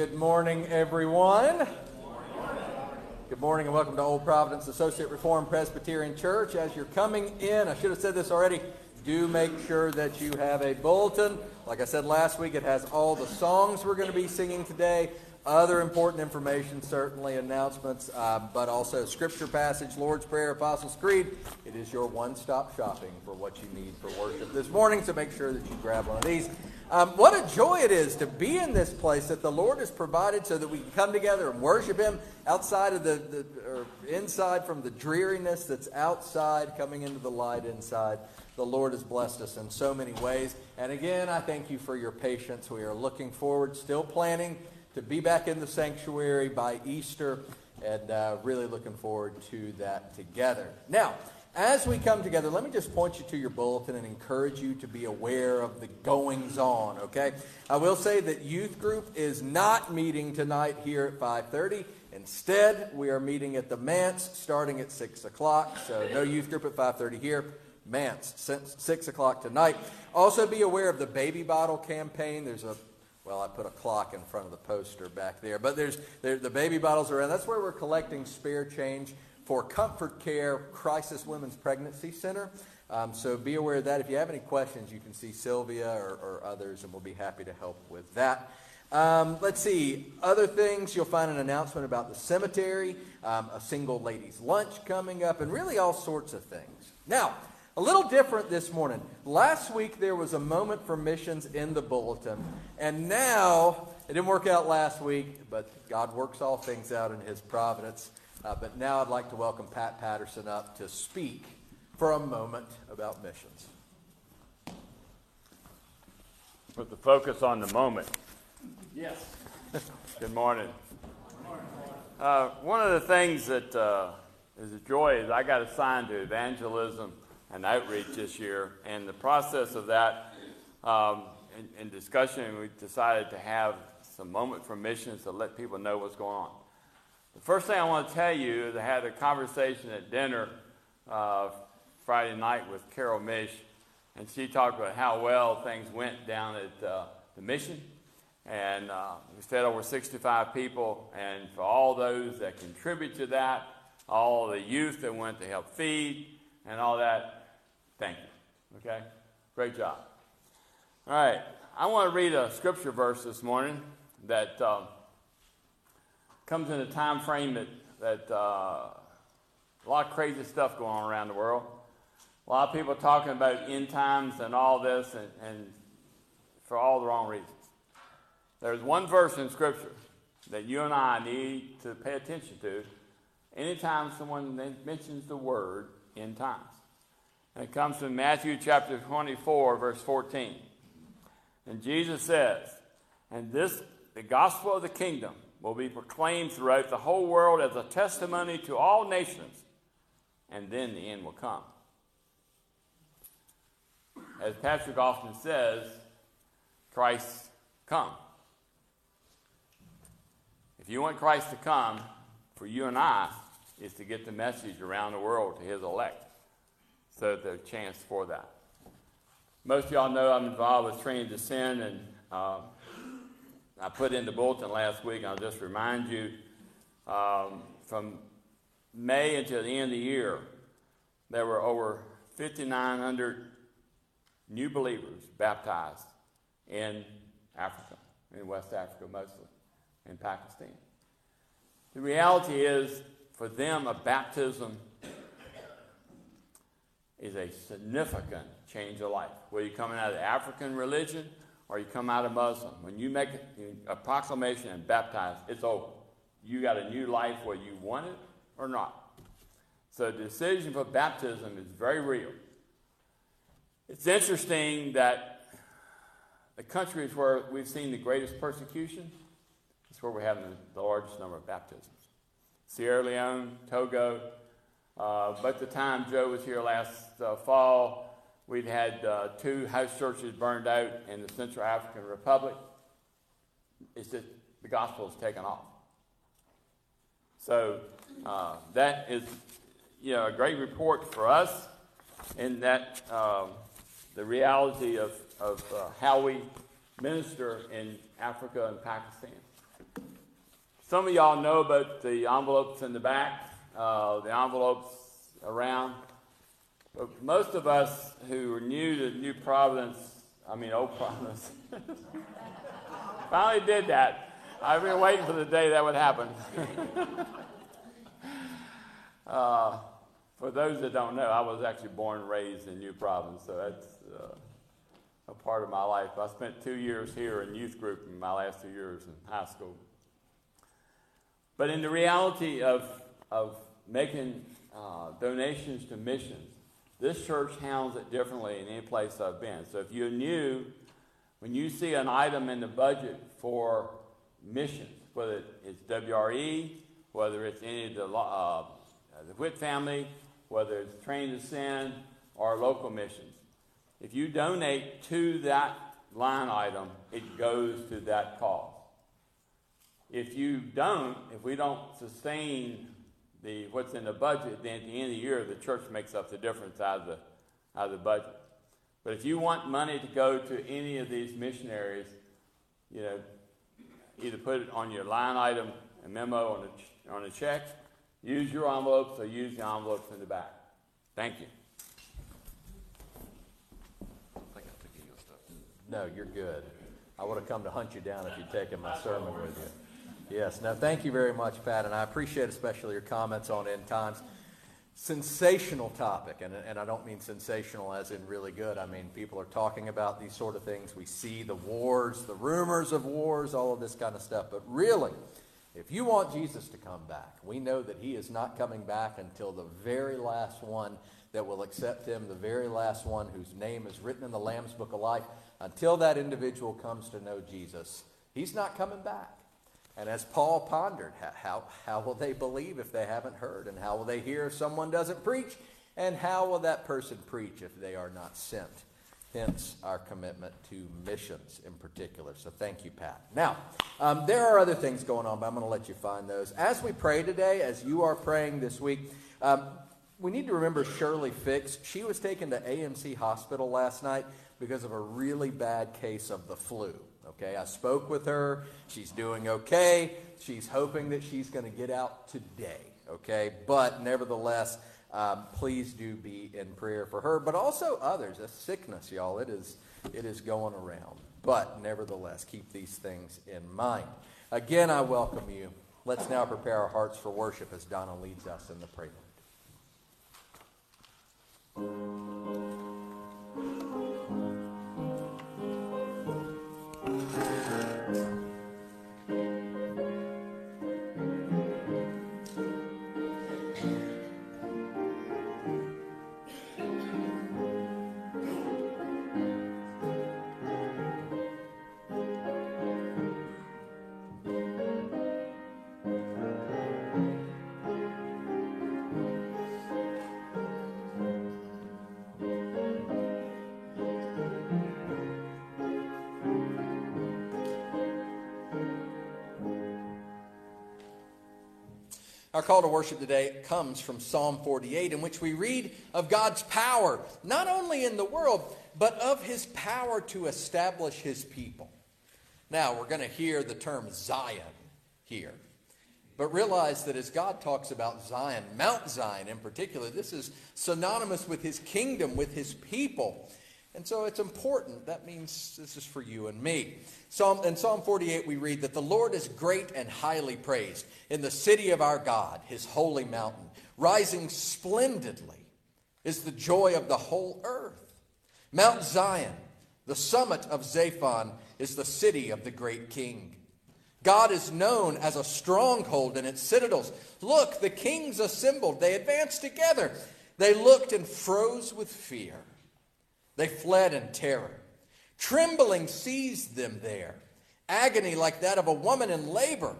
good morning, everyone. Good morning and welcome to Old Providence Associate Reformed Presbyterian Church. As you're coming in, I should have said this already, do make sure that you have a bulletin. Like I said last week, it has all the songs we're going to be singing today, other important information, certainly announcements, uh, but also scripture passage, Lord's Prayer, Apostles' Creed. It is your one stop shopping for what you need for worship this morning, so make sure that you grab one of these. Um, what a joy it is to be in this place that the Lord has provided so that we can come together and worship Him outside of the, the or inside from the dreariness that's outside, coming into the light inside. The Lord has blessed us in so many ways. And again, I thank you for your patience. We are looking forward, still planning to be back in the sanctuary by Easter, and uh, really looking forward to that together. Now, as we come together, let me just point you to your bulletin and encourage you to be aware of the goings on, okay? I will say that youth group is not meeting tonight here at 5.30. Instead, we are meeting at the Manse starting at 6 o'clock. So no youth group at 5.30 here. Manse, since 6 o'clock tonight. Also be aware of the baby bottle campaign. There's a well, I put a clock in front of the poster back there, but there's there, the baby bottles around. That's where we're collecting spare change for Comfort Care Crisis Women's Pregnancy Center. Um, so be aware of that. If you have any questions, you can see Sylvia or, or others, and we'll be happy to help with that. Um, let's see. Other things, you'll find an announcement about the cemetery, um, a single ladies' lunch coming up, and really all sorts of things. Now, a little different this morning. Last week there was a moment for missions in the bulletin, and now it didn't work out last week, but God works all things out in His providence. Uh, but now I'd like to welcome Pat Patterson up to speak for a moment about missions. Put the focus on the moment. Yes. Good morning. Uh, one of the things that uh, is a joy is I got assigned to evangelism and outreach this year, and the process of that um, in, in discussion, we decided to have some moment for missions to let people know what's going on. The first thing I want to tell you is I had a conversation at dinner uh, Friday night with Carol Mish, and she talked about how well things went down at uh, the mission. And uh, we fed over 65 people, and for all those that contribute to that, all the youth that went to help feed, and all that, thank you. Okay? Great job. All right. I want to read a scripture verse this morning that. Um, comes in a time frame that, that uh, a lot of crazy stuff going on around the world. A lot of people talking about end times and all this, and, and for all the wrong reasons. There's one verse in Scripture that you and I need to pay attention to anytime someone mentions the word end times. And it comes from Matthew chapter 24, verse 14. And Jesus says, And this, the gospel of the kingdom, will be proclaimed throughout the whole world as a testimony to all nations, and then the end will come. As Patrick often says, Christ come. If you want Christ to come, for you and I, is to get the message around the world to his elect. So there's a chance for that. Most of y'all know I'm involved with Training to Send, and uh, I put in the bulletin last week, I'll just remind you um, from May until the end of the year, there were over 5,900 new believers baptized in Africa, in West Africa mostly, in Pakistan. The reality is, for them, a baptism is a significant change of life. Whether you're coming out of the African religion or you come out of Muslim, when you make a proclamation and baptize, it's over. You got a new life whether you want it or not. So the decision for baptism is very real. It's interesting that the countries where we've seen the greatest persecution is where we're having the largest number of baptisms. Sierra Leone, Togo. Uh, but the time Joe was here last uh, fall, We'd had uh, two house churches burned out in the Central African Republic. It's just the gospel has taken off. So uh, that is, you know, a great report for us in that um, the reality of, of uh, how we minister in Africa and Pakistan. some of y'all know about the envelopes in the back, uh, the envelopes around. But most of us who are new to New Providence, I mean Old Providence, finally did that. I've been waiting for the day that would happen. uh, for those that don't know, I was actually born and raised in New Providence, so that's uh, a part of my life. I spent two years here in youth group in my last two years in high school. But in the reality of, of making uh, donations to missions, this church handles it differently than any place I've been. So if you're new, when you see an item in the budget for missions, whether it's WRE, whether it's any of the, uh, the Whit family, whether it's Train to Send or local missions, if you donate to that line item, it goes to that cause. If you don't, if we don't sustain the what's in the budget, then at the end of the year, the church makes up the difference out of the out of the budget. But if you want money to go to any of these missionaries, you know, either put it on your line item, a memo on a, on a check, use your envelopes or use the envelopes in the back. Thank you. No, you're good. I would have come to hunt you down if you'd taken my sermon with you. Yes, Now, thank you very much, Pat, and I appreciate especially your comments on end times. Sensational topic, and, and I don't mean sensational as in really good. I mean, people are talking about these sort of things. We see the wars, the rumors of wars, all of this kind of stuff. But really, if you want Jesus to come back, we know that he is not coming back until the very last one that will accept him, the very last one whose name is written in the Lamb's Book of Life. Until that individual comes to know Jesus, he's not coming back. And as Paul pondered, how, how will they believe if they haven't heard? And how will they hear if someone doesn't preach? And how will that person preach if they are not sent? Hence our commitment to missions in particular. So thank you, Pat. Now, um, there are other things going on, but I'm going to let you find those. As we pray today, as you are praying this week, um, we need to remember Shirley Fix. She was taken to AMC Hospital last night because of a really bad case of the flu. Okay, I spoke with her. She's doing okay. She's hoping that she's going to get out today. Okay, but nevertheless, um, please do be in prayer for her, but also others. A sickness, y'all. It is it is going around. But nevertheless, keep these things in mind. Again, I welcome you. Let's now prepare our hearts for worship as Donna leads us in the prelude. Call to worship today comes from Psalm 48, in which we read of God's power, not only in the world, but of his power to establish his people. Now, we're going to hear the term Zion here. But realize that as God talks about Zion, Mount Zion in particular, this is synonymous with his kingdom, with his people. And so it's important. That means this is for you and me. Psalm, in Psalm 48, we read that the Lord is great and highly praised in the city of our God, his holy mountain. Rising splendidly is the joy of the whole earth. Mount Zion, the summit of Zaphon, is the city of the great king. God is known as a stronghold in its citadels. Look, the kings assembled. They advanced together. They looked and froze with fear. They fled in terror. Trembling seized them there, agony like that of a woman in labor,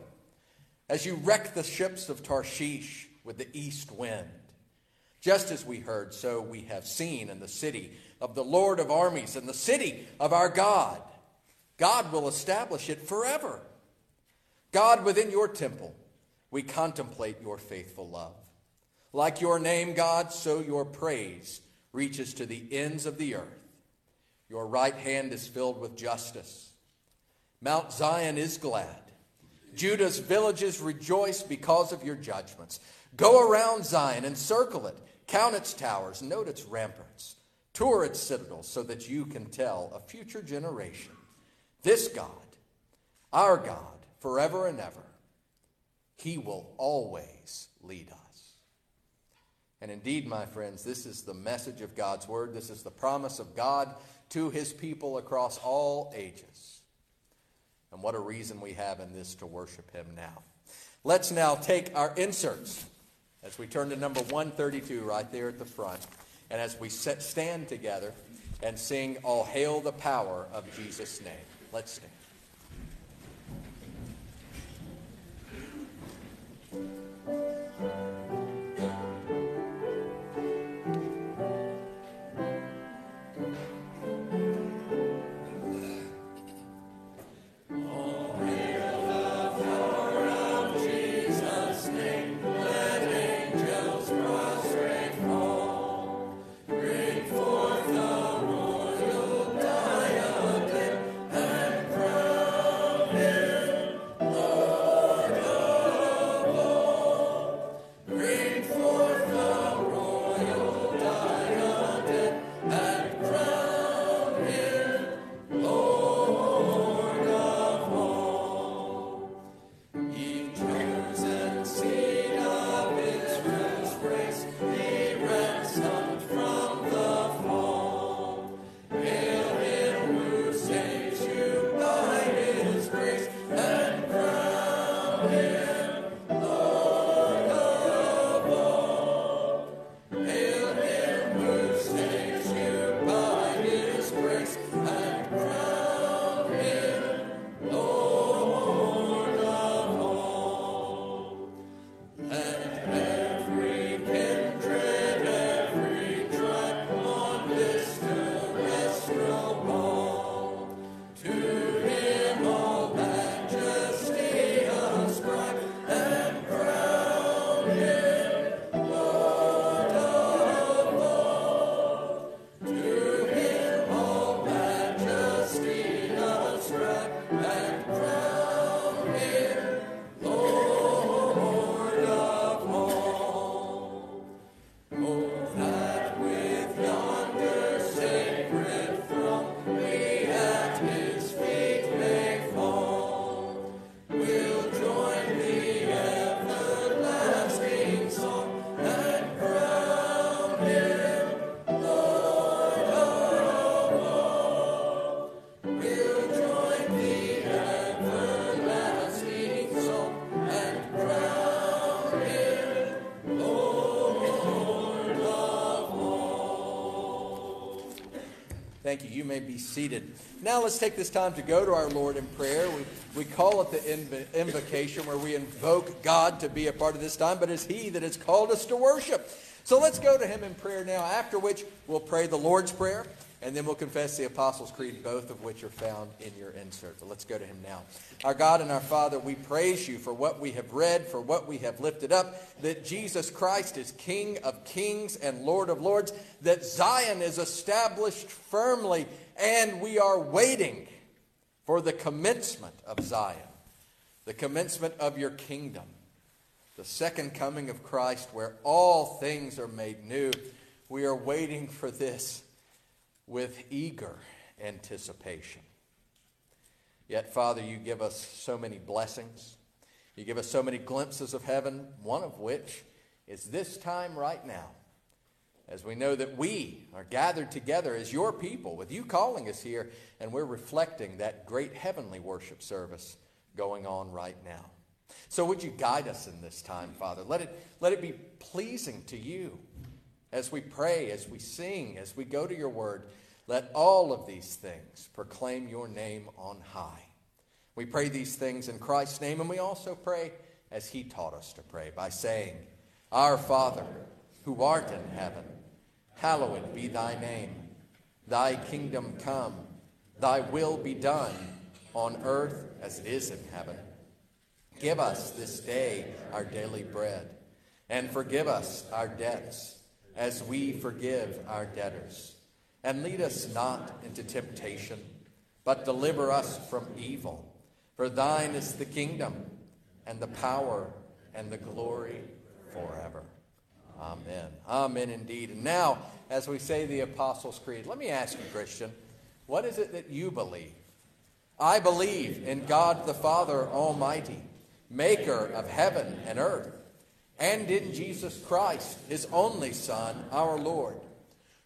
as you wreck the ships of Tarshish with the east wind. Just as we heard, so we have seen in the city of the Lord of armies and the city of our God. God will establish it forever. God, within your temple, we contemplate your faithful love. Like your name, God, so your praise reaches to the ends of the earth. Your right hand is filled with justice. Mount Zion is glad. Judah's villages rejoice because of your judgments. Go around Zion, encircle it, count its towers, note its ramparts, tour its citadels, so that you can tell a future generation this God, our God, forever and ever, he will always lead us. And indeed, my friends, this is the message of God's word. This is the promise of God to his people across all ages. And what a reason we have in this to worship him now. Let's now take our inserts as we turn to number 132 right there at the front. And as we set, stand together and sing, All Hail the Power of Jesus' name. Let's stand. Thank you. You may be seated. Now let's take this time to go to our Lord in prayer. We, we call it the inv- invocation where we invoke God to be a part of this time, but it's He that has called us to worship. So let's go to Him in prayer now, after which we'll pray the Lord's Prayer. And then we'll confess the Apostles' Creed, both of which are found in your insert. But let's go to him now. Our God and our Father, we praise you for what we have read, for what we have lifted up, that Jesus Christ is King of kings and Lord of lords, that Zion is established firmly, and we are waiting for the commencement of Zion, the commencement of your kingdom, the second coming of Christ, where all things are made new. We are waiting for this with eager anticipation. Yet, Father, you give us so many blessings. You give us so many glimpses of heaven, one of which is this time right now, as we know that we are gathered together as your people, with you calling us here, and we're reflecting that great heavenly worship service going on right now. So, would you guide us in this time, Father? Let it, let it be pleasing to you as we pray, as we sing, as we go to your word. Let all of these things proclaim your name on high. We pray these things in Christ's name, and we also pray as he taught us to pray by saying, Our Father, who art in heaven, hallowed be thy name. Thy kingdom come, thy will be done on earth as it is in heaven. Give us this day our daily bread, and forgive us our debts as we forgive our debtors and lead us not into temptation, but deliver us from evil. For thine is the kingdom, and the power and the glory forever. Amen. Amen indeed. And now, as we say the Apostles' Creed, let me ask you, Christian, what is it that you believe? I believe in God the Father Almighty, maker of heaven and earth, and in Jesus Christ, his only Son, our Lord,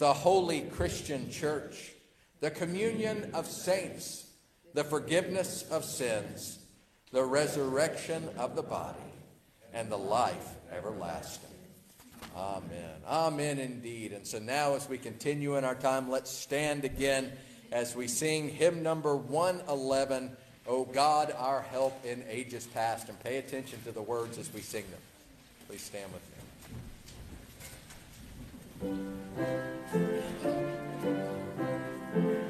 the holy Christian church, the communion of saints, the forgiveness of sins, the resurrection of the body, and the life everlasting. Amen. Amen indeed. And so now, as we continue in our time, let's stand again as we sing hymn number 111, O God, our help in ages past. And pay attention to the words as we sing them. Please stand with me. Thank you.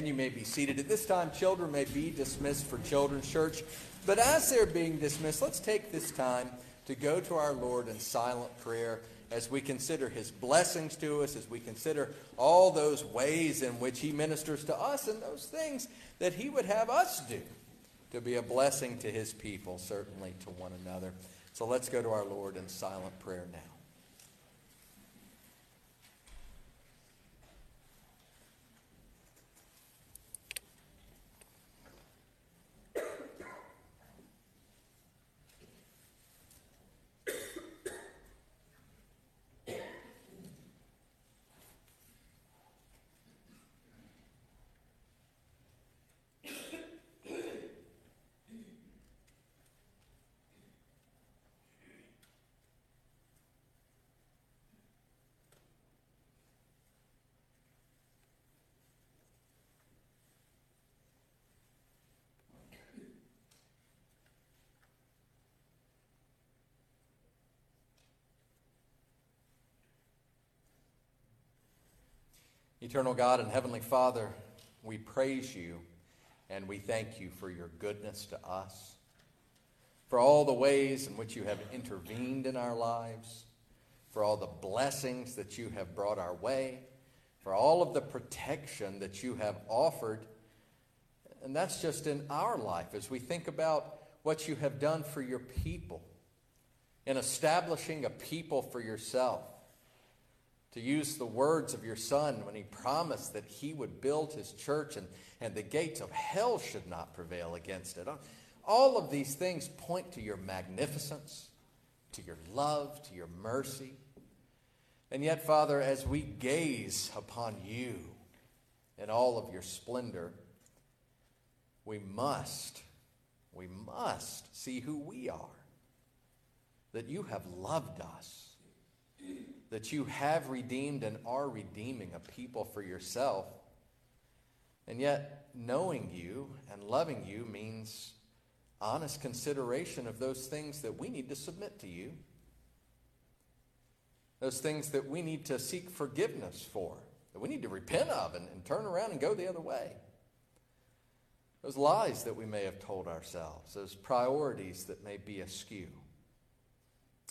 And you may be seated. At this time, children may be dismissed for Children's Church. But as they're being dismissed, let's take this time to go to our Lord in silent prayer as we consider his blessings to us, as we consider all those ways in which he ministers to us and those things that he would have us do to be a blessing to his people, certainly to one another. So let's go to our Lord in silent prayer now. Eternal God and Heavenly Father, we praise you and we thank you for your goodness to us, for all the ways in which you have intervened in our lives, for all the blessings that you have brought our way, for all of the protection that you have offered. And that's just in our life as we think about what you have done for your people in establishing a people for yourself to use the words of your son when he promised that he would build his church and, and the gates of hell should not prevail against it. All of these things point to your magnificence, to your love, to your mercy. And yet, Father, as we gaze upon you in all of your splendor, we must, we must see who we are. That you have loved us, that you have redeemed and are redeeming a people for yourself. And yet, knowing you and loving you means honest consideration of those things that we need to submit to you, those things that we need to seek forgiveness for, that we need to repent of and, and turn around and go the other way. Those lies that we may have told ourselves, those priorities that may be askew.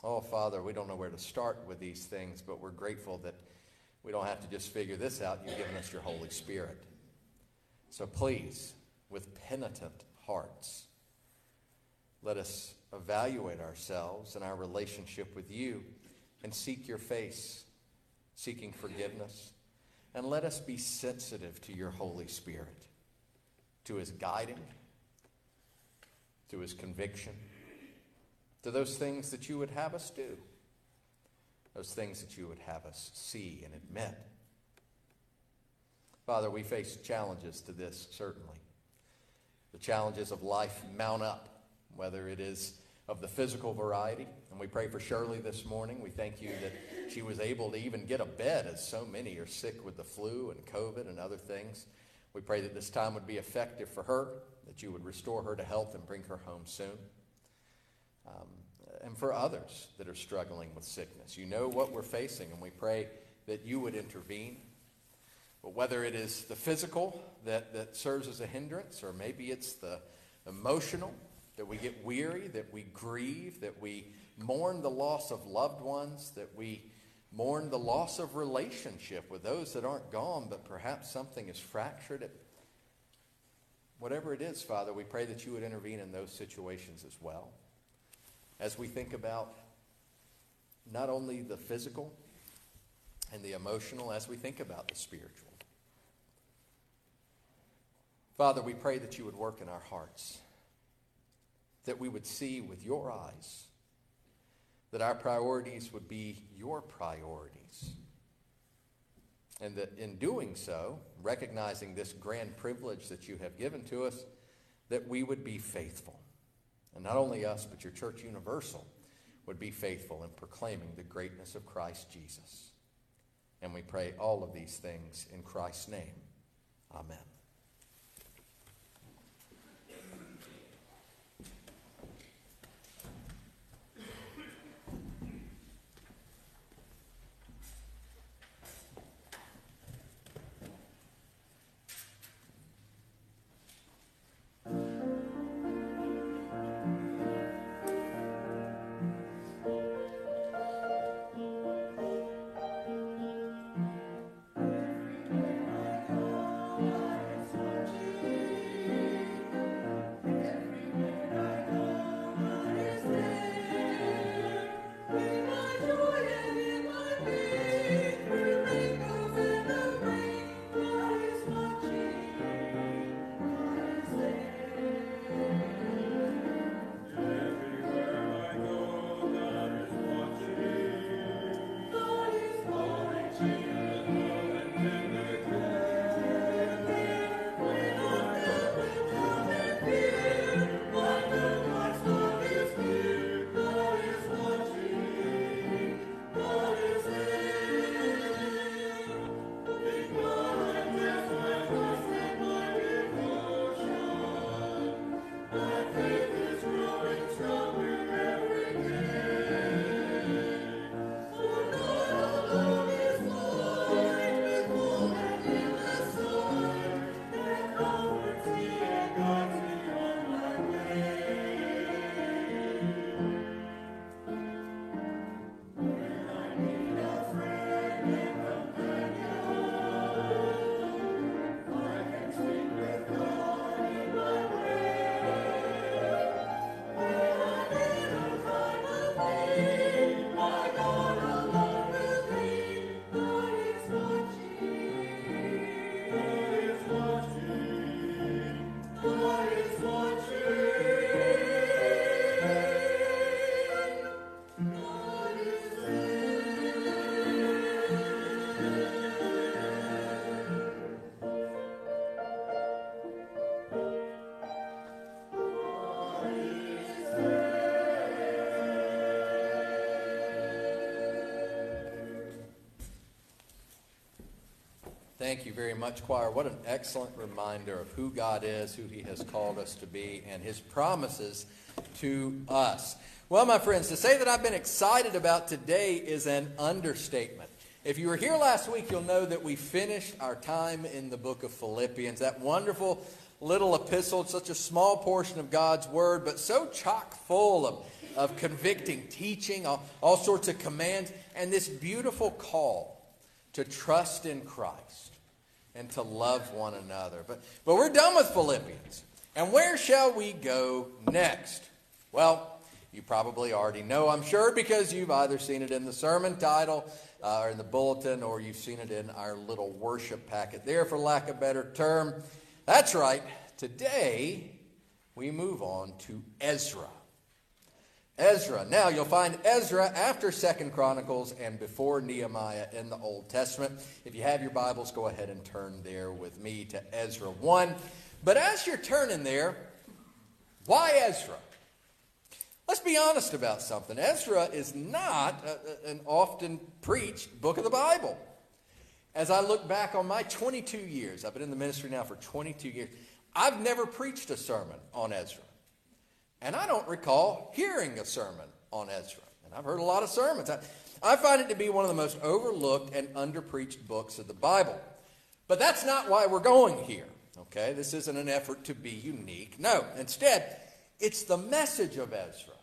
Oh, Father, we don't know where to start with these things, but we're grateful that we don't have to just figure this out. You've given us your Holy Spirit. So please, with penitent hearts, let us evaluate ourselves and our relationship with you and seek your face, seeking forgiveness. And let us be sensitive to your Holy Spirit, to his guiding, to his conviction, to those things that you would have us do, those things that you would have us see and admit. Father, we face challenges to this, certainly. The challenges of life mount up, whether it is of the physical variety. And we pray for Shirley this morning. We thank you that she was able to even get a bed, as so many are sick with the flu and COVID and other things. We pray that this time would be effective for her, that you would restore her to health and bring her home soon. Um, and for others that are struggling with sickness. You know what we're facing, and we pray that you would intervene. But whether it is the physical that, that serves as a hindrance, or maybe it's the emotional, that we get weary, that we grieve, that we mourn the loss of loved ones, that we mourn the loss of relationship with those that aren't gone, but perhaps something is fractured. Whatever it is, Father, we pray that you would intervene in those situations as well. As we think about not only the physical and the emotional, as we think about the spiritual. Father, we pray that you would work in our hearts, that we would see with your eyes, that our priorities would be your priorities. And that in doing so, recognizing this grand privilege that you have given to us, that we would be faithful. And not only us, but your church universal would be faithful in proclaiming the greatness of Christ Jesus. And we pray all of these things in Christ's name. Amen. Thank you very much, choir. What an excellent reminder of who God is, who He has called us to be, and His promises to us. Well, my friends, to say that I've been excited about today is an understatement. If you were here last week, you'll know that we finished our time in the book of Philippians, that wonderful little epistle, such a small portion of God's Word, but so chock full of, of convicting teaching, all, all sorts of commands, and this beautiful call to trust in Christ and to love one another. But, but we're done with Philippians. And where shall we go next? Well, you probably already know, I'm sure, because you've either seen it in the sermon title uh, or in the bulletin, or you've seen it in our little worship packet there, for lack of a better term. That's right. Today, we move on to Ezra. Ezra. Now you'll find Ezra after Second Chronicles and before Nehemiah in the Old Testament. If you have your Bibles, go ahead and turn there with me to Ezra 1. But as you're turning there, why Ezra? Let's be honest about something. Ezra is not a, an often preached book of the Bible. As I look back on my 22 years, I've been in the ministry now for 22 years, I've never preached a sermon on Ezra. And I don't recall hearing a sermon on Ezra. And I've heard a lot of sermons. I, I find it to be one of the most overlooked and underpreached books of the Bible. But that's not why we're going here. Okay? This isn't an effort to be unique. No, instead, it's the message of Ezra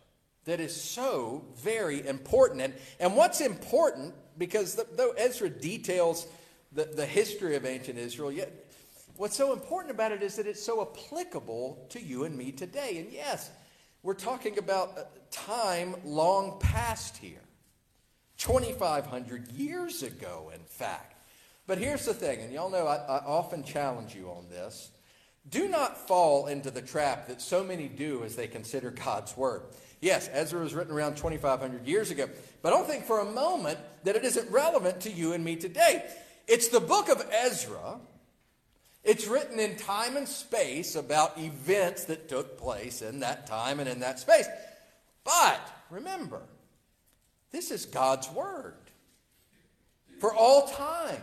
that is so very important. And, and what's important, because the, though Ezra details the, the history of ancient Israel, yet what's so important about it is that it's so applicable to you and me today. And yes, we're talking about time long past here. 2,500 years ago, in fact. But here's the thing, and y'all know I, I, often challenge you on this. Do not fall into the trap that so many do as they consider God's Word. Yes, Ezra was written around 2,500 years ago, but don't think for a moment that it isn't relevant to you and me today. It's the book of Ezra it's written in time and space about events that took place in that time and in that space. But remember, this is God's Word for all time,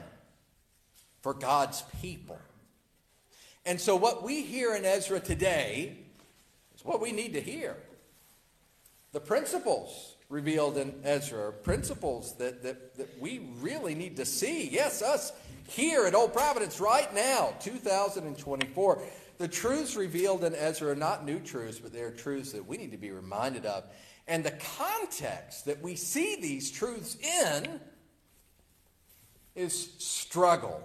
for God's people. And so, what we hear in Ezra today is what we need to hear. The principles revealed in Ezra principles that, that, that we really need to see. Yes, us here at Old Providence right now, 2024. The truths revealed in Ezra are not new truths, but they're truths that we need to be reminded of. And the context that we see these truths in is struggle.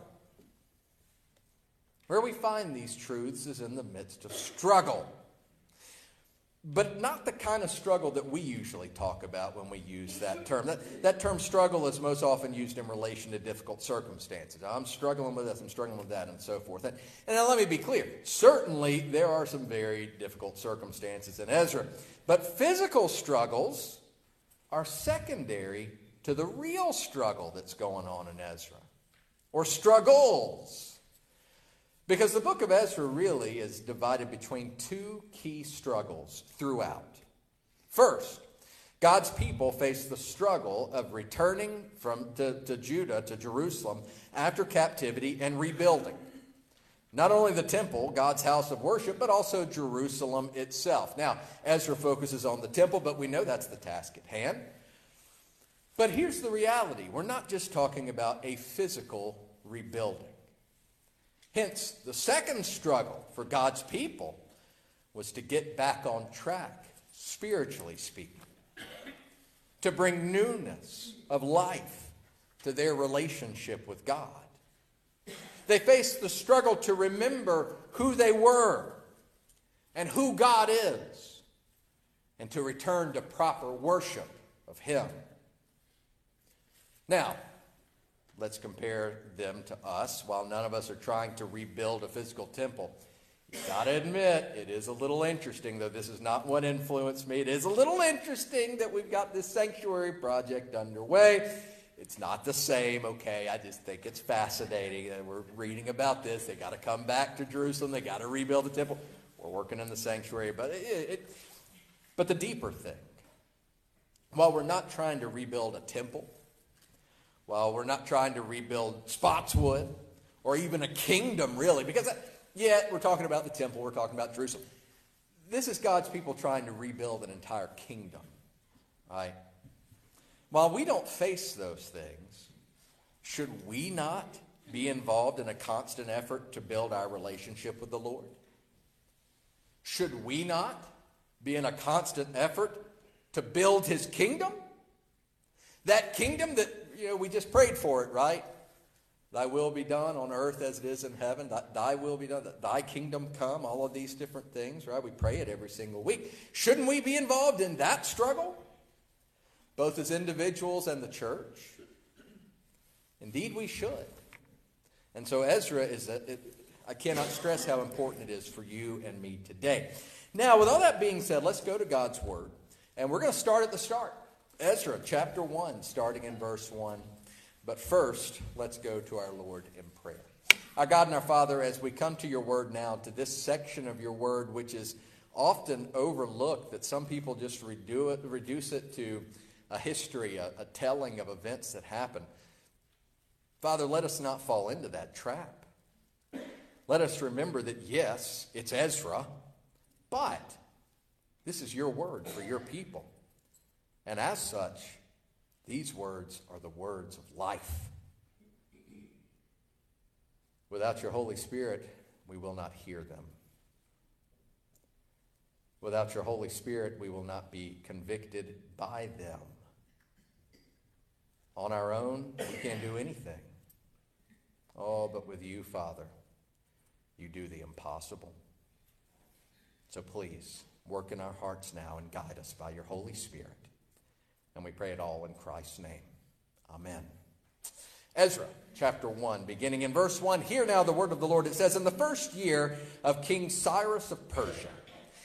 Where we find these truths is in the midst of struggle but not the kind of struggle that we usually talk about when we use that term. That, that term struggle is most often used in relation to difficult circumstances. I'm struggling with this, I'm struggling with that, and so forth. And, and now let me be clear. Certainly, there are some very difficult circumstances in Ezra. But physical struggles are secondary to the real struggle that's going on in Ezra, or struggles. Because the book of Ezra really is divided between two key struggles throughout. First, God's people face the struggle of returning from to, to Judah, to Jerusalem, after captivity and rebuilding. Not only the temple, God's house of worship, but also Jerusalem itself. Now, Ezra focuses on the temple, but we know that's the task at hand. But here's the reality we're not just talking about a physical rebuilding. Hence, the second struggle for God's people was to get back on track, spiritually speaking, to bring newness of life to their relationship with God. They faced the struggle to remember who they were and who God is, and to return to proper worship of Him. Now, Let's compare them to us. While none of us are trying to rebuild a physical temple, you gotta admit, it is a little interesting, though this is not what influenced me. It is a little interesting that we've got this sanctuary project underway. It's not the same, okay? I just think it's fascinating. that We're reading about this. They got to come back to Jerusalem. They got to rebuild the temple. We're working in the sanctuary, but it, it, but the deeper thing, while we're not trying to rebuild a temple, well, we're not trying to rebuld Spotswood or even a kingdom, really, because yet we're talking about the temple, we're talking about Jerusalem. This is God's people trying to rebuild an entire kingdom, right? While we don't face those things, should we not be involved in a constant effort to build our relationship with the Lord? Should we not be in a constant effort to build his kingdom? That kingdom that, you know, we just prayed for it, right? Thy will be done on earth as it is in heaven. Thy will be done. Thy kingdom come. All of these different things, right? We pray it every single week. Shouldn't we be involved in that struggle? Both as individuals and the church? Indeed, we should. And so Ezra is, a, it, I cannot stress how important it is for you and me today. Now, with all that being said, let's go to God's Word. And we're going to start at the start. Ezra chapter 1, starting in verse 1. But first, let's go to our Lord in prayer. Our God and our Father, as we come to your word now, to this section of your word, which is often overlooked, that some people just reduce it to a history, a, a telling of events that happened. Father, let us not fall into that trap. Let us remember that, yes, it's Ezra, but this is your word for your people. And as such, these words are the words of life. Without your Holy Spirit, we will not hear them. Without your Holy Spirit, we will not be convicted by them. On our own, we can't do anything. Oh, but with you, Father, you do the impossible. So please, work in our hearts now and guide us by your Holy Spirit. And we pray it all in Christ's name. Amen. Ezra chapter 1, beginning in verse 1. Hear now the word of the Lord. It says, In the first year of King Cyrus of Persia,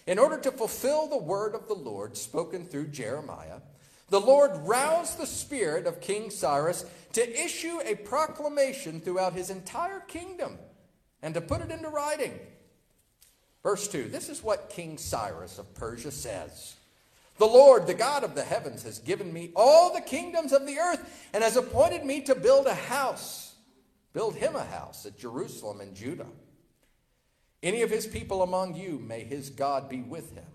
in order to fulfill the word of the Lord spoken through Jeremiah, the Lord roused the spirit of King Cyrus to issue a proclamation throughout his entire kingdom and to put it into writing. Verse 2 This is what King Cyrus of Persia says. The Lord, the God of the heavens, has given me all the kingdoms of the earth and has appointed me to build a house, build him a house at Jerusalem and Judah. Any of his people among you, may his God be with him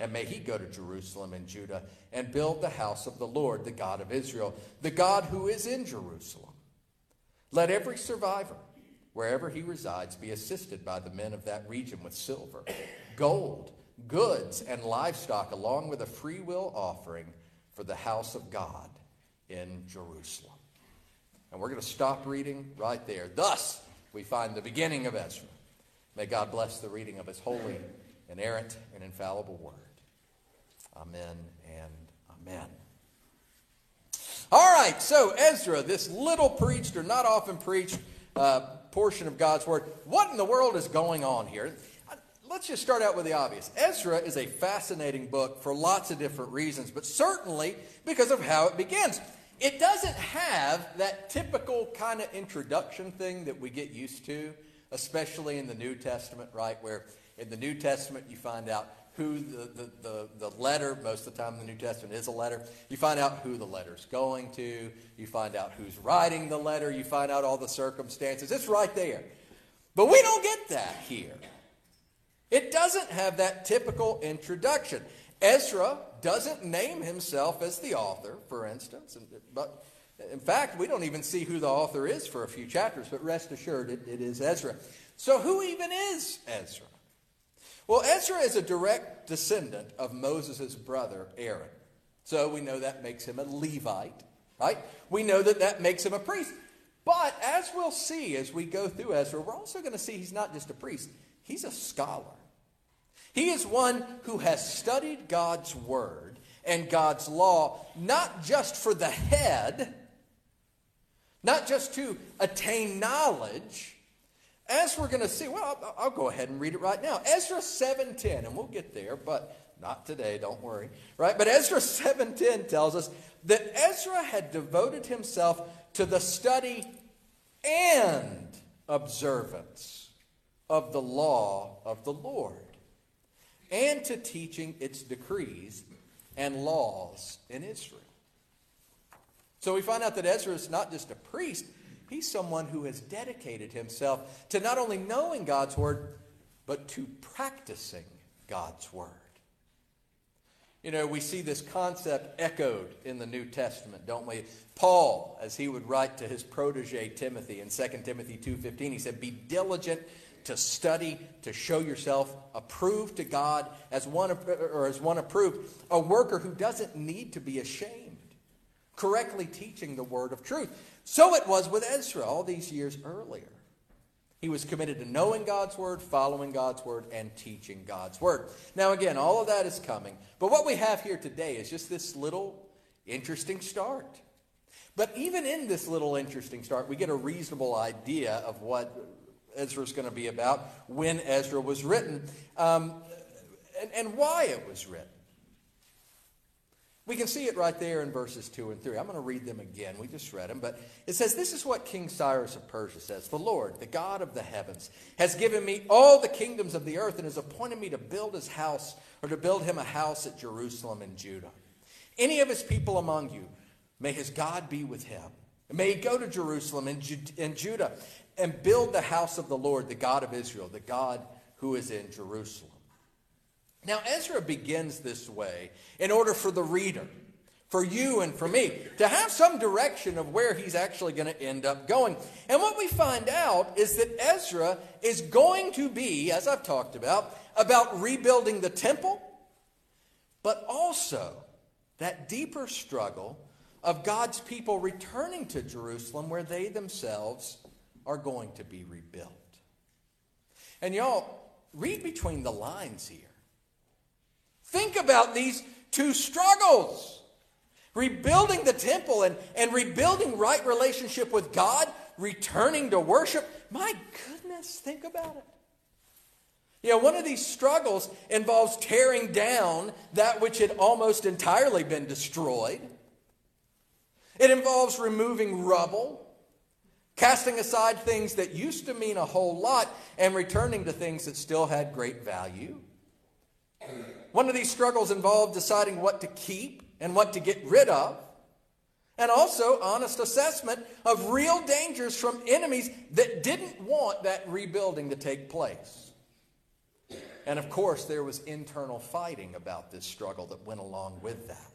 and may he go to Jerusalem and Judah and build the house of the Lord, the God of Israel, the God who is in Jerusalem. Let every survivor, wherever he resides, be assisted by the men of that region with silver, gold, goods, and livestock, along with a free will offering for the house of God in Jerusalem. And we're going to stop reading right there. Thus, we find the beginning of Ezra. May God bless the reading of his holy, inerrant, and infallible word. Amen and amen. All right, so Ezra, this little preached or not often preached uh, portion of God's Word, what in the world is going on here? Let's just start out with the obvious. Ezra is a fascinating book for lots of different reasons, but certainly because of how it begins. It doesn't have that typical kind of introduction thing that we get used to, especially in the New Testament, right? Where in the New Testament you find out who the, the, the, the, letter, most of the time the New Testament is a letter. You find out who the letter's going to. You find out who's writing the letter. You find out all the circumstances. It's right there. But we don't get that here. It doesn't have that typical introduction. Ezra doesn't name himself as the author, for instance, but in fact, we don't even see who the author is for a few chapters, but rest assured it, it is Ezra. So, who even is Ezra? Well, Ezra is a direct descendant of Moses' brother, Aaron. So we know that makes him a Levite, right? We know that that makes him a priest. But as we'll see as we go through Ezra, we're also going to see he's not just a priest, he's a scholar. He is one who has studied God's word and God's law, not just for the head, not just to attain knowledge, as we're going to see, well, I'll, I'll, go ahead and read it right now. Ezra 7.10, and we'll get there, but not today, don't worry. Right? But Ezra 7.10 tells us that Ezra had devoted himself to the study and observance of the law of the Lord and to teaching its decrees and laws in Israel. So we find out that Ezra is not just a priest, He's someone who has dedicated himself to not only knowing God's word, but to practicing God's word. You know, we see this concept echoed in the New Testament, don't we? Paul, as he would write to his protege Timothy in 2 Timothy 2:15, he said, "Be diligent to study, to show yourself approved to God as one or as one approved, a worker who doesn't need to be ashamed, correctly teaching the word of truth." So it was with Ezra all these years earlier. He was committed to knowing God's word, following God's word, and teaching God's word. Now, again, all of that is coming. But what we have here today is just this little interesting start. But even in this little interesting start, we get a reasonable idea of what Ezra is going to be about when Ezra was written um, and, and why it was written. We can see it right there in verses 2 and 3. I'm going to read them again. We just read them. But it says, This is what King Cyrus of Persia says The Lord, the God of the heavens, has given me all the kingdoms of the earth and has appointed me to build his house or to build him a house at Jerusalem and Judah. Any of his people among you, may his God be with him. May he go to Jerusalem and Judah and build the house of the Lord, the God of Israel, the God who is in Jerusalem. Now, Ezra begins this way in order for the reader, for you and for me, to have some direction of where he's actually going to end up going. And what we find out is that Ezra is going to be, as I've talked about, about rebuilding the temple, but also that deeper struggle of God's people returning to Jerusalem where they themselves are going to be rebuilt. And y'all, read between the lines here. Think about these two struggles rebuilding the temple and, and rebuilding right relationship with God, returning to worship. My goodness, think about it. Know, one of these struggles involves tearing down that which had almost entirely been destroyed. It involves removing rubble, casting aside things that used to mean a whole lot, and returning to things that still had great value. One of these struggles involved deciding what to keep and what to get rid of, and also honest assessment of real dangers from enemies that didn't want that rebuilding to take place. And of course, there was internal fighting about this struggle that went along with that.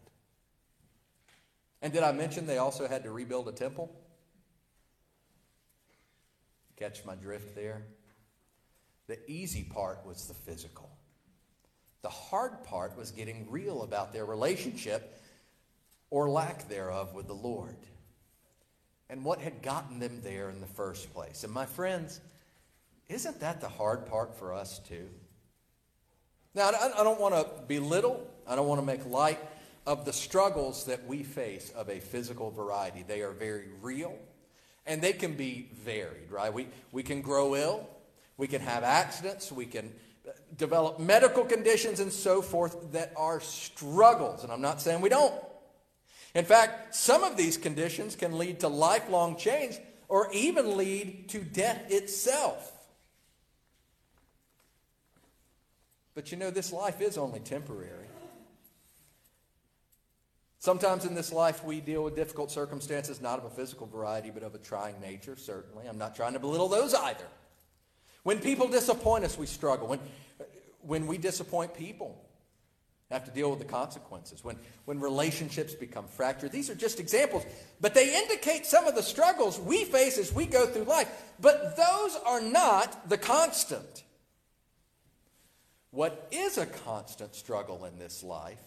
And did I mention they also had to rebuild a temple? Catch my drift there? The easy part was the physical. The hard part was getting real about their relationship or lack thereof with the Lord and what had gotten them there in the first place. And my friends, isn't that the hard part for us too? Now, I don't want to belittle, I don't want to make light of the struggles that we face of a physical variety. They are very real and they can be varied, right? We, we can grow ill, we can have accidents, we can uh, develop medical conditions and so forth that are struggles. And I'm not saying we don't. In fact, some of these conditions can lead to lifelong change or even lead to death itself. But you know, this life is only temporary. Sometimes in this life, we deal with difficult circumstances, not of a physical variety, but of a trying nature, certainly. I'm not trying to belittle those either. When people disappoint us, we struggle. When, when we disappoint people, have to deal with the consequences. When, when relationships become fractured, these are just examples, but they indicate some of the struggles we face as we go through life. But those are not the constant. What is a constant struggle in this life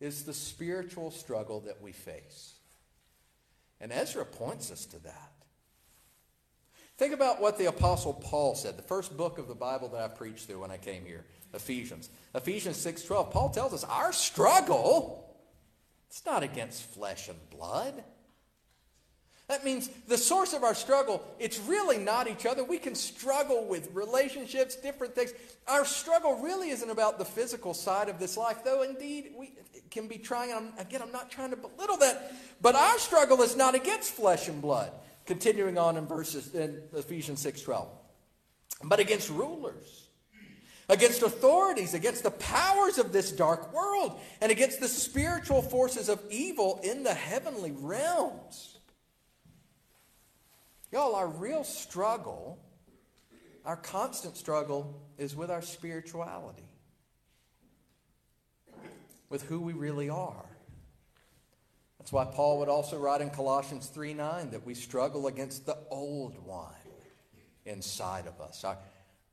is the spiritual struggle that we face. And Ezra points us to that. Think about what the Apostle Paul said, the first book of the Bible that I preached through when I came here, Ephesians. Ephesians 6.12, Paul tells us our struggle, it's not against flesh and blood. That means the source of our struggle, it's really not each other. We can struggle with relationships, different things. Our struggle really isn't about the physical side of this life, though indeed we can be trying. I'm, again, I'm not trying to belittle that. But our struggle is not against flesh and blood. Continuing on in verses in Ephesians 6:12. But against rulers, against authorities, against the powers of this dark world, and against the spiritual forces of evil in the heavenly realms. Y'all, our real struggle, our constant struggle, is with our spirituality, with who we really are. That's why Paul would also write in Colossians 3 9 that we struggle against the old one inside of us, our,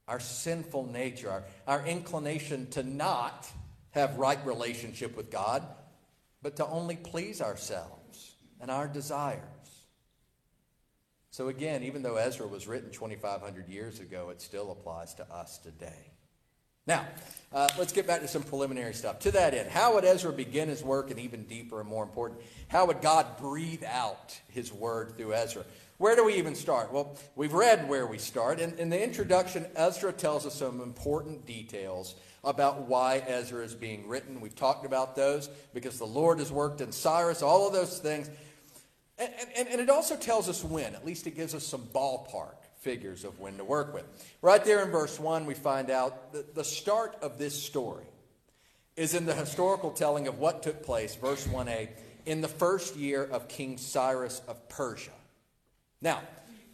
our sinful nature, our, our inclination to not have right relationship with God, but to only please ourselves and our desires. So again, even though Ezra was written 2,500 years ago, it still applies to us today. Now, uh, let's get back to some preliminary stuff. To that end, how would Ezra begin his work, and even deeper and more important, how would God breathe out his word through Ezra? Where do we even start? Well, we've read where we start. In, in the introduction, Ezra tells us some important details about why Ezra is being written. We've talked about those because the Lord has worked in Cyrus, all of those things. And, and, and it also tells us when, at least it gives us some ballpark figures of when to work with. Right there in verse 1, we find out that the start of this story is in the historical telling of what took place, verse 1a, in the first year of King Cyrus of Persia. Now,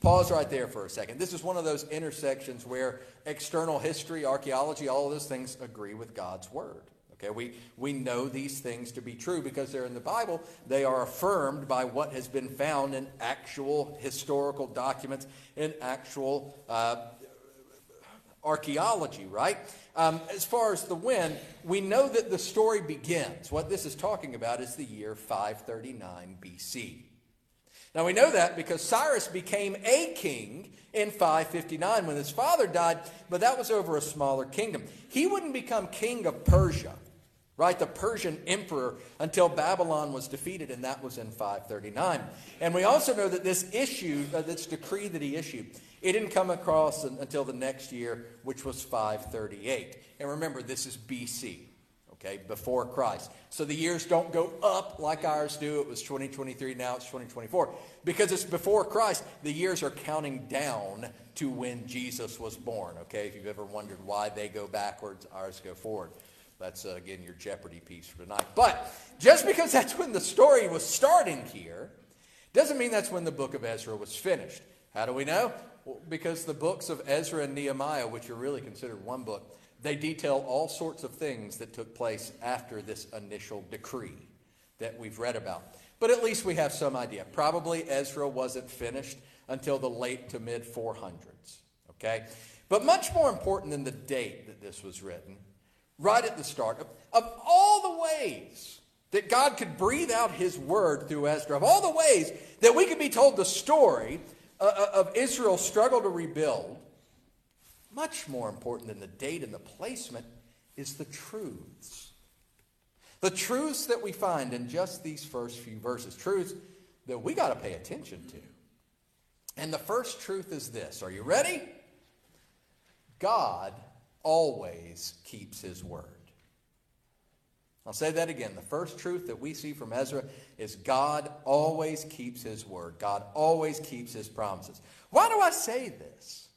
pause right there for a second. This is one of those intersections where external history, archaeology, all of those things agree with God's word. Okay, we, we know these things to be true because they're in the Bible. They are affirmed by what has been found in actual historical documents, in actual uh, archaeology, right? Um, as far as the when, we know that the story begins. What this is talking about is the year 539 BC. Now we know that because Cyrus became a king in 559 when his father died, but that was over a smaller kingdom. He wouldn't become king of Persia, right? The Persian emperor until Babylon was defeated, and that was in 539. And we also know that this issue, uh, this decree that he issued, it didn't come across until the next year, which was 538. And remember, this is BC okay, before Christ. So the years don't go up like ours do. It was 2023, now it's 2024. Because it's before Christ, the years are counting down to when Jesus was born, okay? If you've ever wondered why they go backwards, ours go forward. That's, uh, again, your Jeopardy piece for tonight. But just because that's when the story was starting here, doesn't mean that's when the book of Ezra was finished. How do we know? Well, because the books of Ezra and Nehemiah, which are really considered one book, they detail all sorts of things that took place after this initial decree that we've read about. But at least we have some idea. Probably Ezra wasn't finished until the late to mid 400s. Okay? But much more important than the date that this was written, right at the start, of, of all the ways that God could breathe out his word through Ezra, of all the ways that we could be told the story uh, uh of Israel's struggle to rebuild, much more important than the date and the placement is the truths. The truths that we find in just these first few verses, truths that we got to pay attention to. And the first truth is this Are you ready? God always keeps his word. I'll say that again. The first truth that we see from Ezra is God always keeps his word. God always keeps his promises. Why do I say this?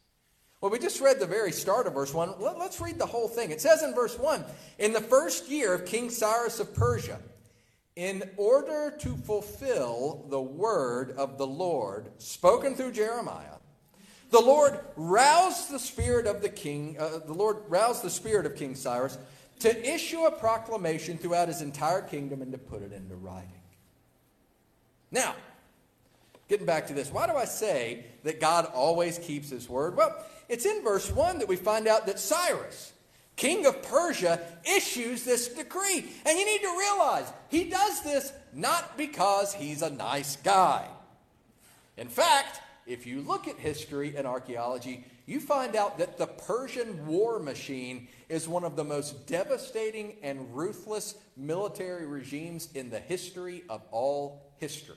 Well, we just read the very start of verse 1. Let, us read the whole thing. It says in verse 1 In the first year of King Cyrus of Persia, in order to fulfill the word of the Lord spoken through Jeremiah, the Lord roused the spirit of the king, uh, the Lord roused the spirit of King Cyrus to issue a proclamation throughout his entire kingdom and to put it into writing. Now, getting back to this, why do I say that God always keeps his word? Well, it's in verse 1 that we find out that Cyrus, king of Persia, issues this decree. And you need to realize he does this not because he's a nice guy. In fact, if you look at history and archaeology, you find out that the Persian war machine is one of the most devastating and ruthless military regimes in the history of all history.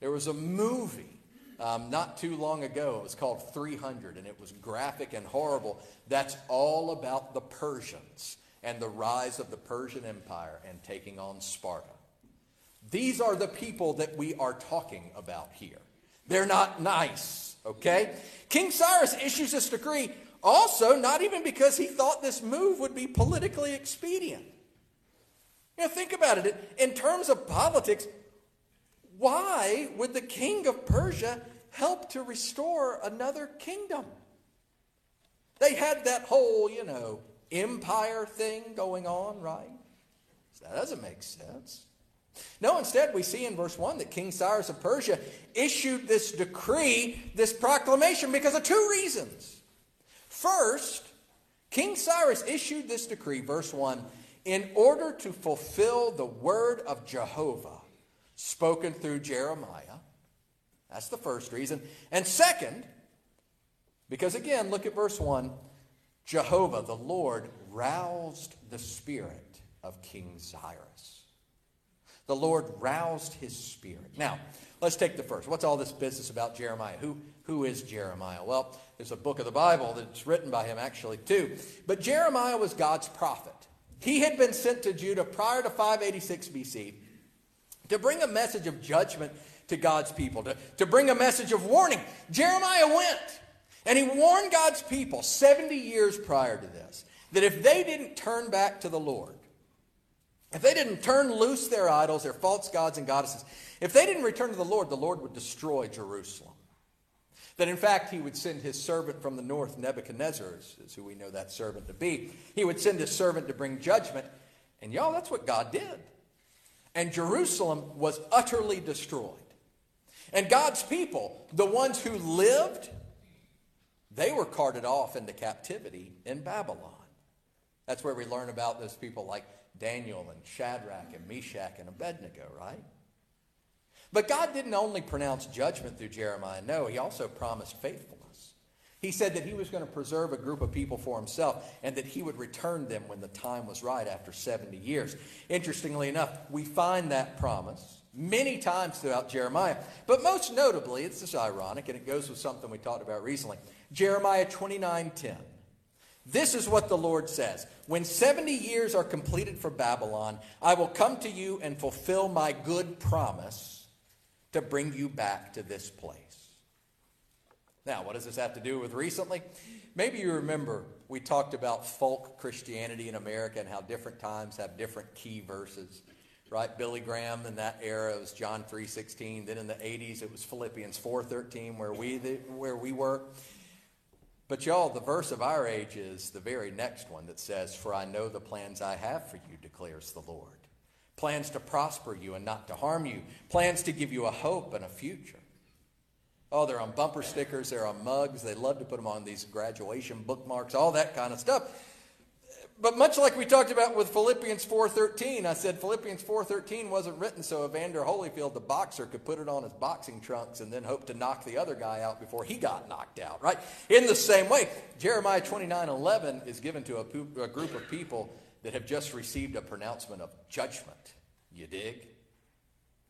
There was a movie um, not too long ago. It was called 300, and it was graphic and horrible. That's all about the Persians and the rise of the Persian Empire and taking on Sparta. These are the people that we are talking about here. They're not nice, okay? King Cyrus issues this decree also not even because he thought this move would be politically expedient. You know, think about it. In terms of politics, why would the king of Persia help to restore another kingdom. They had that whole, you know, empire thing going on, right? That doesn't make sense. No, instead, we see in verse 1 that King Cyrus of Persia issued this decree, this proclamation, because of two reasons. First, King Cyrus issued this decree, verse 1, in order to fulfill the word of Jehovah spoken through Jeremiah. That's the first reason. And second, because again, look at verse 1 Jehovah, the Lord, roused the spirit of King Cyrus. The Lord roused his spirit. Now, let's take the first. What's all this business about Jeremiah? Who, who is Jeremiah? Well, there's a book of the Bible that's written by him, actually, too. But Jeremiah was God's prophet. He had been sent to Judah prior to 586 BC to bring a message of judgment to God's people, to, to bring a message of warning. Jeremiah went and he warned God's people 70 years prior to this that if they didn't turn back to the Lord, if they didn't turn loose their idols, their false gods and goddesses, if they didn't return to the Lord, the Lord would destroy Jerusalem. That in fact, he would send his servant from the north, Nebuchadnezzar, is who we know that servant to be. He would send his servant to bring judgment. And y'all, that's what God did. And Jerusalem was utterly destroyed. And God's people, the ones who lived, they were carted off into captivity in Babylon. That's where we learn about those people like Daniel and Shadrach and Meshach and Abednego, right? But God didn't only pronounce judgment through Jeremiah. No, he also promised faithfulness. He said that he was going to preserve a group of people for himself and that he would return them when the time was right after 70 years. Interestingly enough, we find that promise many times throughout Jeremiah. But most notably, it's just ironic, and it goes with something we talked about recently. Jeremiah 29:10. This is what the Lord says. When 70 years are completed for Babylon, I will come to you and fulfill my good promise to bring you back to this place. Now, what does this have to do with recently? Maybe you remember we talked about folk Christianity in America and how different times have different key verses right? Billy Graham in that era was John 3.16. Then in the 80s, it was Philippians 4.13 where we, where we were. But y'all, the verse of our age is the very next one that says, For I know the plans I have for you, declares the Lord. Plans to prosper you and not to harm you. Plans to give you a hope and a future. Oh, they're on bumper stickers, they're on mugs. They love to put them on these graduation bookmarks, all that kind of stuff but much like we talked about with Philippians 4.13, I said Philippians 4.13 wasn't written so Evander Holyfield, the boxer, could put it on his boxing trunks and then hope to knock the other guy out before he got knocked out, right? In the same way, Jeremiah 29.11 is given to a, a group of people that have just received a pronouncement of judgment. You dig?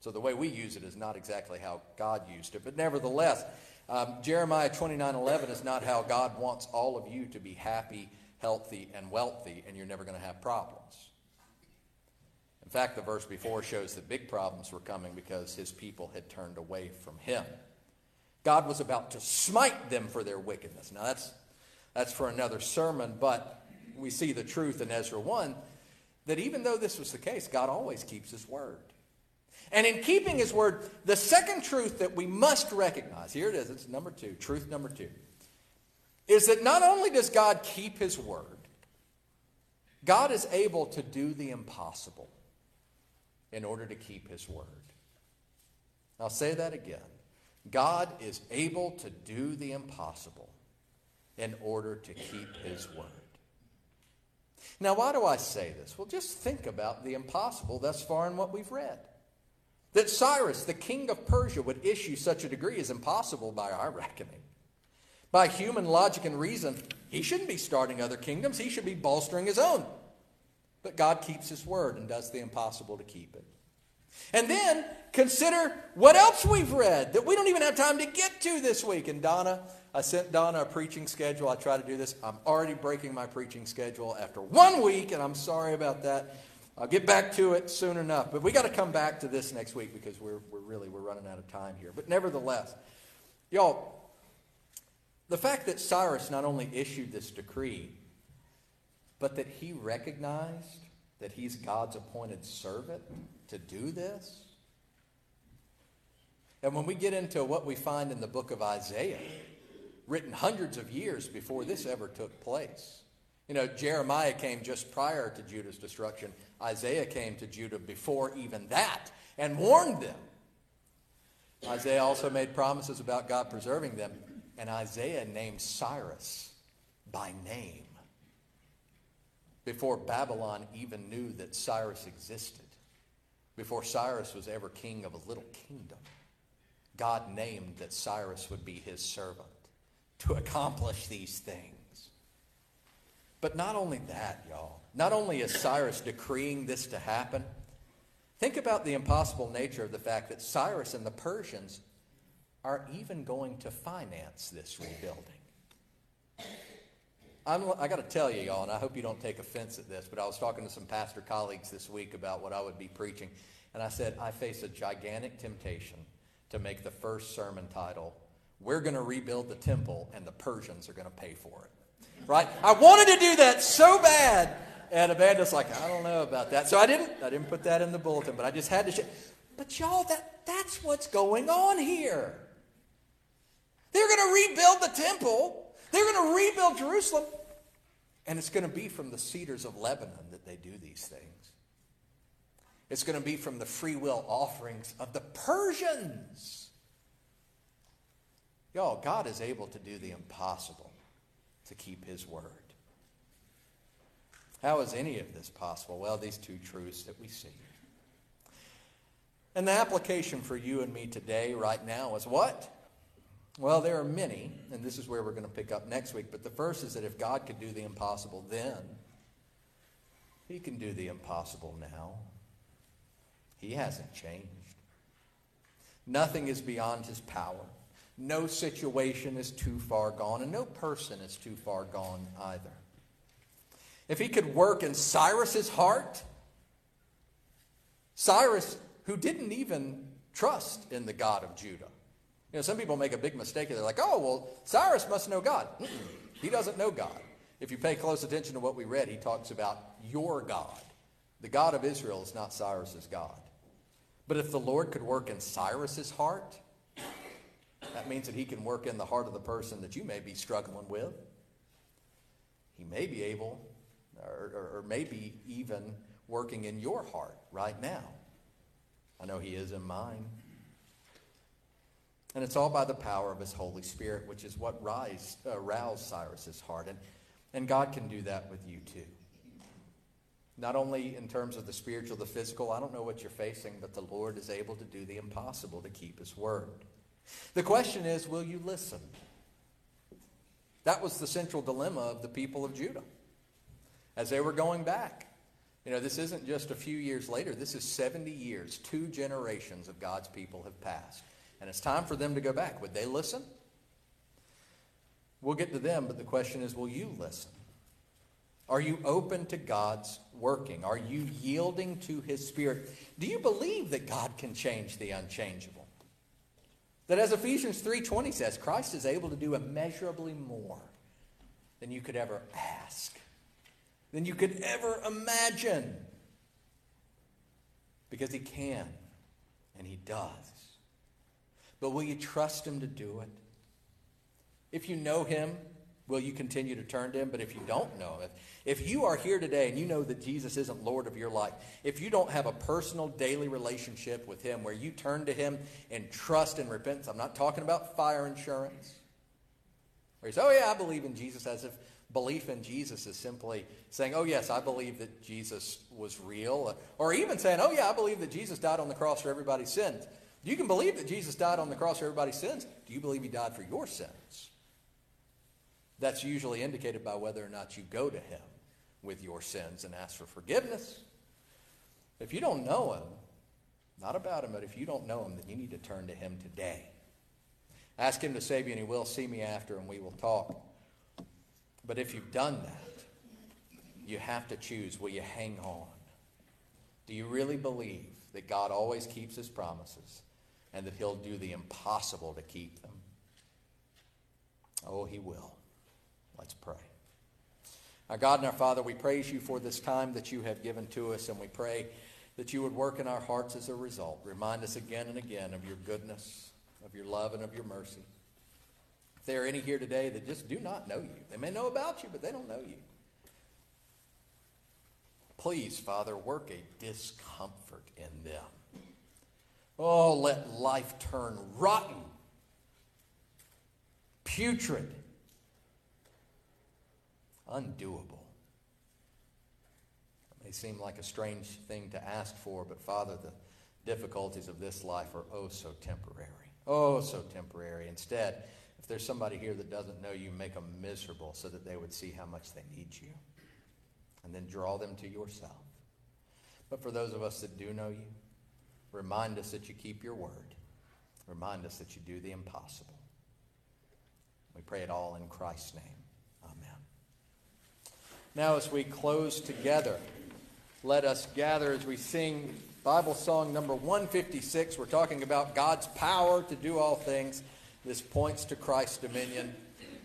So the way we use it is not exactly how God used it. But nevertheless, um, Jeremiah 29.11 is not how God wants all of you to be happy healthy, and wealthy, and you're never going to have problems. In fact, the verse before shows that big problems were coming because his people had turned away from him. God was about to smite them for their wickedness. Now, that's, that's for another sermon, but we see the truth in Ezra 1 that even though this was the case, God always keeps his word. And in keeping his word, the second truth that we must recognize here it is, it's number two, truth number two is that not only does God keep his word, God is able to do the impossible in order to keep his word. I'll say that again. God is able to do the impossible in order to keep his word. Now, why do I say this? Well, just think about the impossible thus far in what we've read. That Cyrus, the king of Persia, would issue such a decree is impossible by our reckoning. By human logic and reason, he shouldn't be starting other kingdoms. He should be bolstering his own. But God keeps his word and does the impossible to keep it. And then consider what else we've read that we don't even have time to get to this week. And Donna, I sent Donna a preaching schedule. I try to do this. I'm already breaking my preaching schedule after one week, and I'm sorry about that. I'll get back to it soon enough. But we got to come back to this next week because we're, we're really we're running out of time here. But nevertheless, y'all, the fact that Cyrus not only issued this decree, but that he recognized that he's God's appointed servant to do this. And when we get into what we find in the book of Isaiah, written hundreds of years before this ever took place, you know, Jeremiah came just prior to Judah's destruction. Isaiah came to Judah before even that and warned them. Isaiah also made promises about God preserving them, and Isaiah named Cyrus by name before Babylon even knew that Cyrus existed, before Cyrus was ever king of a little kingdom. God named that Cyrus would be his servant to accomplish these things. But not only that, y'all. Not only is Cyrus decreeing this to happen, think about the impossible nature of the fact that Cyrus and the Persians are even going to finance this rebuilding. I'm, i got to tell you, y'all, and I hope you don't take offense at this, but I was talking to some pastor colleagues this week about what I would be preaching, and I said, I face a gigantic temptation to make the first sermon title, We're going to rebuild the temple and the Persians are going to pay for it. Right? I wanted to do that so bad. And Amanda's like, I don't know about that. So I didn't, I didn't put that in the bulletin, but I just had to share. But y'all, that, that's what's going on here. They're going to rebuild the temple. They're going to rebuild Jerusalem. And it's going to be from the cedars of Lebanon that they do these things. It's going to be from the free will offerings of the Persians. Y'all, God is able to do the impossible to keep his word. How is any of this possible? Well, these two truths that we see. And the application for you and me today, right now, is what? Well, there are many, and this is where we're going to pick up next week. But the first is that if God could do the impossible then, he can do the impossible now. He hasn't changed. Nothing is beyond his power. No situation is too far gone, and no person is too far gone either. If he could work in Cyrus's heart, Cyrus, who didn't even trust in the God of Judah. You know, some people make a big mistake. And they're like, oh, well, Cyrus must know God. He doesn't know God. If you pay close attention to what we read, he talks about your God. The God of Israel is not Cyrus's God. But if the Lord could work in Cyrus's heart, that means that he can work in the heart of the person that you may be struggling with. He may be able, or, or, or maybe even working in your heart right now. I know he is in mine. And it's all by the power of his Holy Spirit, which is what rise, uh, roused Cyrus's heart. And, and God can do that with you too. Not only in terms of the spiritual, the physical, I don't know what you're facing, but the Lord is able to do the impossible to keep his word. The question is, will you listen? That was the central dilemma of the people of Judah as they were going back. You know, this isn't just a few years later. This is 70 years. Two generations of God's people have passed. And it's time for them to go back. Would they listen? We'll get to them, but the question is, will you listen? Are you open to God's working? Are you yielding to His Spirit? Do you believe that God can change the unchangeable? That as Ephesians 3:20 says, Christ is able to do immeasurably more than you could ever ask, than you could ever imagine. Because he can and he does. But will you trust him to do it? If you know him, will you continue to turn to him? But if you don't know him, if you are here today and you know that Jesus isn't Lord of your life, if you don't have a personal daily relationship with him where you turn to him in trust and repentance, I'm not talking about fire insurance. Where you say, oh yeah, I believe in Jesus as if belief in Jesus is simply saying, oh yes, I believe that Jesus was real. Or even saying, oh yeah, I believe that Jesus died on the cross for everybody's sins. You can believe that Jesus died on the cross for everybody's sins. Do you believe he died for your sins? That's usually indicated by whether or not you go to him with your sins and ask for forgiveness. If you don't know him, not about him, but if you don't know him, then you need to turn to him today. Ask him to save you, and he will see me after, and we will talk. But if you've done that, you have to choose will you hang on? Do you really believe that God always keeps his promises and that he'll do the impossible to keep them? Oh, he will. Let's pray. Our God and our Father, we praise you for this time that you have given to us, and we pray that you would work in our hearts as a result. Remind us again and again of your goodness, of your love, and of your mercy. If there are any here today that just do not know you, they may know about you, but they don't know you. Please, Father, work a discomfort in them. Oh, let life turn rotten, putrid, undoable. It may seem like a strange thing to ask for, but Father, the difficulties of this life are oh so temporary. Oh, so temporary. Instead, if there's somebody here that doesn't know you, make them miserable so that they would see how much they need you. And then draw them to yourself. But for those of us that do know you, remind us that you keep your word. Remind us that you do the impossible. We pray it all in Christ's name. Amen. Now, as we close together, let us gather as we sing Bible song number 156. We're talking about God's power to do all things. This points to Christ's dominion.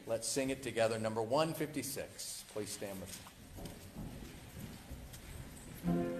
Let's sing it together. Number 156. Please stand with me.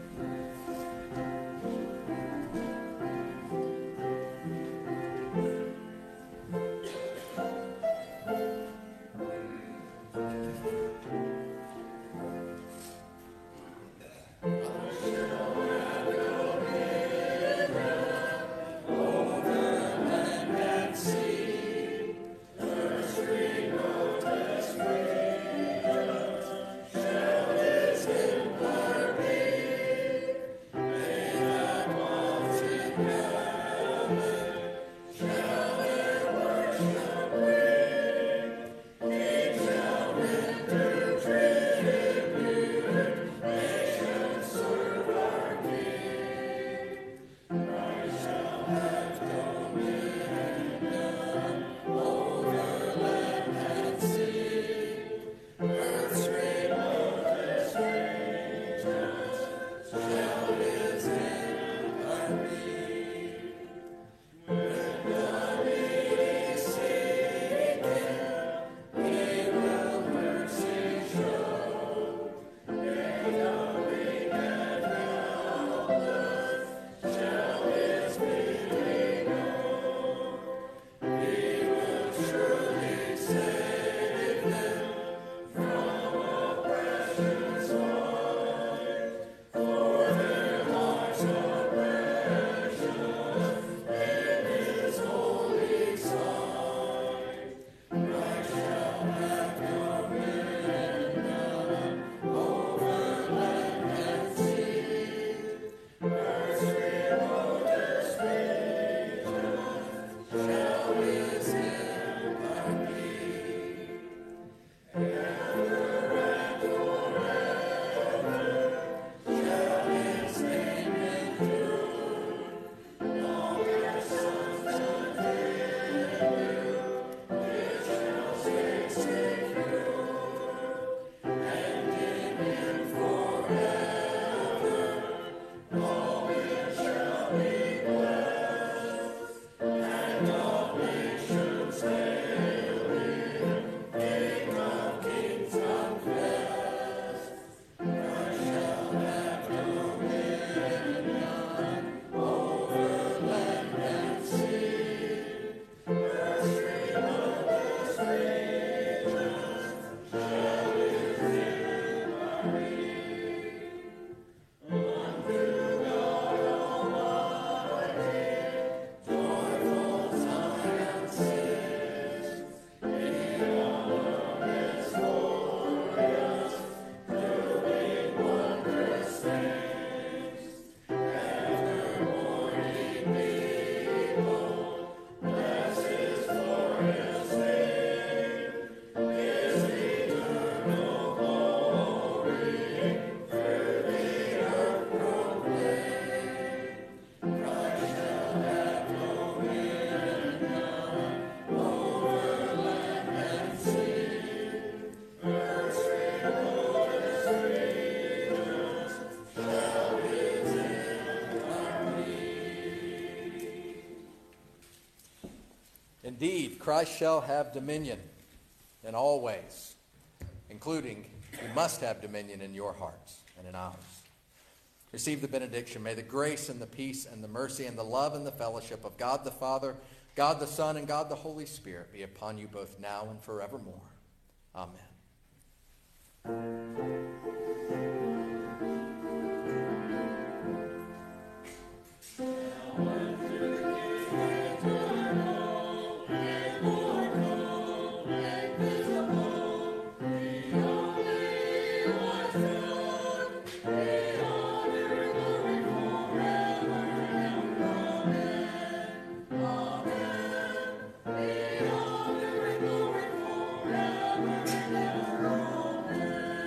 Christ shall have dominion in all ways, including you must have dominion in your hearts and in ours. receive the benediction. May the grace and the peace and the mercy and the love and the fellowship of God the Father, God the Son, and God the Holy Spirit be upon you both now and forevermore. Amen.